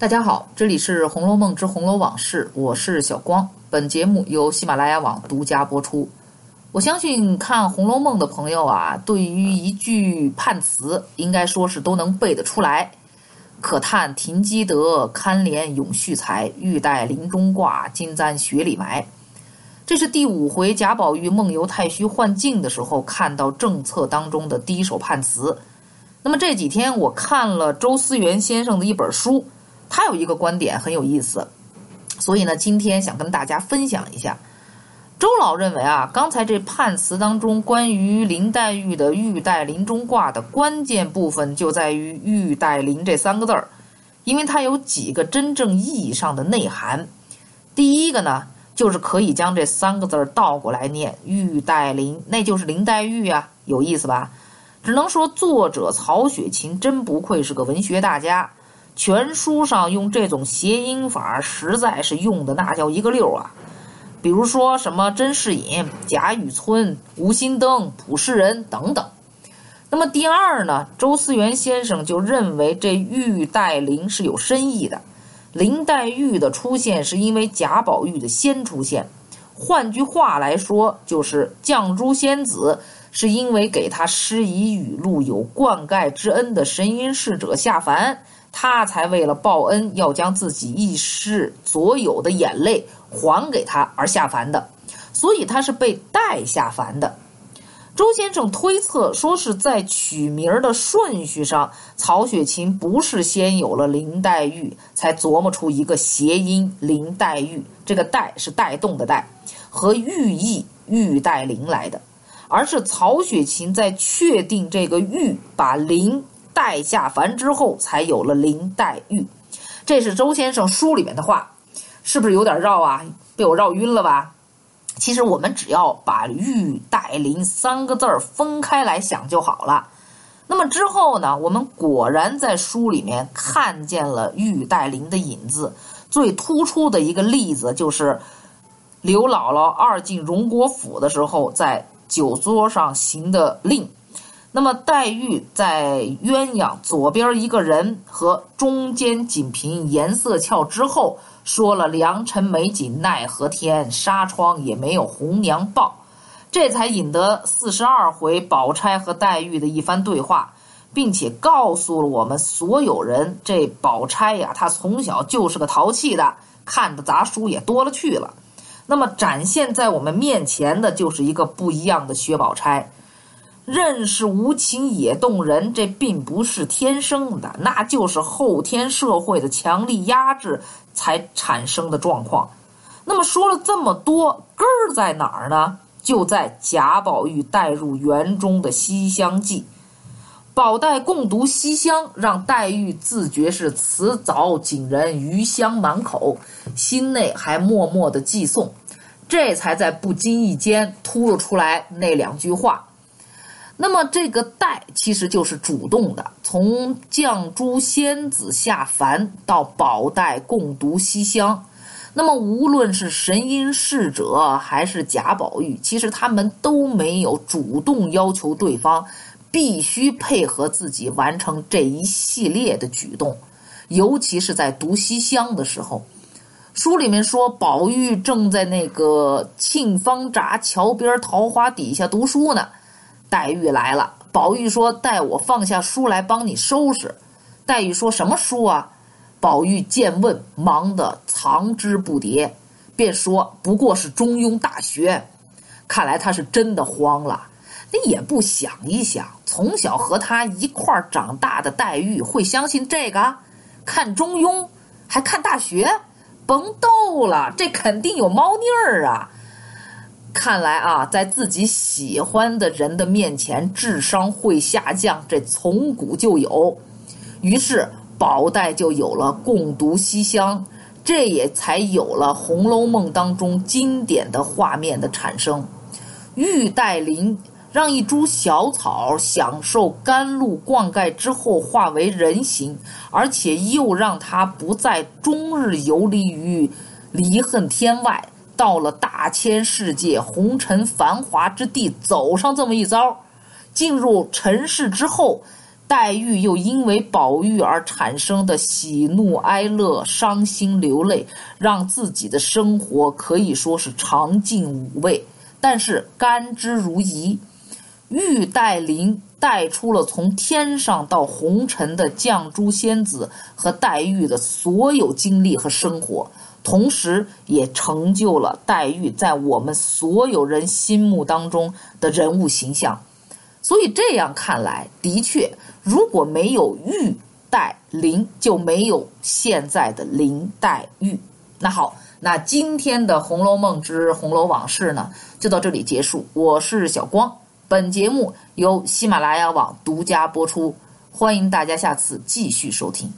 大家好，这里是《红楼梦之红楼往事》，我是小光。本节目由喜马拉雅网独家播出。我相信看《红楼梦》的朋友啊，对于一句判词，应该说是都能背得出来。可叹停机德，堪怜永续才。玉带林中挂，金簪雪里埋。这是第五回贾宝玉梦游太虚幻境的时候看到政策当中的第一首判词。那么这几天我看了周思源先生的一本书。他有一个观点很有意思，所以呢，今天想跟大家分享一下。周老认为啊，刚才这判词当中关于林黛玉的“玉带林中挂”的关键部分就在于“玉带林”这三个字儿，因为它有几个真正意义上的内涵。第一个呢，就是可以将这三个字儿倒过来念“玉带林”，那就是林黛玉呀，有意思吧？只能说作者曹雪芹真不愧是个文学大家。全书上用这种谐音法，实在是用的那叫一个溜啊！比如说什么甄士隐、贾雨村、吴心登、普世人等等。那么第二呢，周思源先生就认为这玉带林是有深意的。林黛玉的出现是因为贾宝玉的先出现，换句话来说，就是绛珠仙子是因为给他施以雨露、有灌溉之恩的神瑛侍者下凡。他才为了报恩，要将自己一世所有的眼泪还给他而下凡的，所以他是被带下凡的。周先生推测说是在取名的顺序上，曹雪芹不是先有了林黛玉，才琢磨出一个谐音“林黛玉”，这个“带”是带动的“带”，和寓意“玉带林”来的，而是曹雪芹在确定这个“玉”把“林”。带下凡之后，才有了林黛玉。这是周先生书里面的话，是不是有点绕啊？被我绕晕了吧？其实我们只要把“玉带林”三个字儿分开来想就好了。那么之后呢，我们果然在书里面看见了玉带林的影子。最突出的一个例子就是刘姥姥二进荣国府的时候，在酒桌上行的令。那么黛玉在鸳鸯左边一个人和中间锦屏颜色俏之后，说了“良辰美景奈何天，纱窗也没有红娘报”，这才引得四十二回宝钗和黛玉的一番对话，并且告诉了我们所有人，这宝钗呀，她从小就是个淘气的，看的杂书也多了去了。那么展现在我们面前的就是一个不一样的薛宝钗。认识无情也动人，这并不是天生的，那就是后天社会的强力压制才产生的状况。那么说了这么多，根儿在哪儿呢？就在贾宝玉带入园中的《西厢记》，宝黛共读《西厢》，让黛玉自觉是词藻锦人，余香满口，心内还默默的寄诵，这才在不经意间突露出来那两句话。那么这个带其实就是主动的，从绛珠仙子下凡到宝黛共读西厢，那么无论是神瑛侍者还是贾宝玉，其实他们都没有主动要求对方必须配合自己完成这一系列的举动，尤其是在读西厢的时候，书里面说宝玉正在那个沁芳闸桥边桃花底下读书呢。黛玉来了，宝玉说：“待我放下书来帮你收拾。”黛玉说什么书啊？宝玉见问，忙得藏之不迭，便说：“不过是《中庸》《大学》。”看来他是真的慌了。那也不想一想，从小和他一块儿长大的黛玉会相信这个？看《中庸》还看《大学》？甭逗了，这肯定有猫腻儿啊！看来啊，在自己喜欢的人的面前，智商会下降，这从古就有。于是宝黛就有了共读西厢，这也才有了《红楼梦》当中经典的画面的产生。玉带林让一株小草享受甘露灌溉之后化为人形，而且又让它不再终日游离于离恨天外。到了大千世界、红尘繁华之地，走上这么一遭，进入尘世之后，黛玉又因为宝玉而产生的喜怒哀乐、伤心流泪，让自己的生活可以说是尝尽五味，但是甘之如饴。玉带林带出了从天上到红尘的绛珠仙子和黛玉的所有经历和生活，同时也成就了黛玉在我们所有人心目当中的人物形象。所以这样看来，的确。如果没有玉带林，就没有现在的林黛玉。那好，那今天的《红楼梦之红楼往事》呢，就到这里结束。我是小光，本节目由喜马拉雅网独家播出，欢迎大家下次继续收听。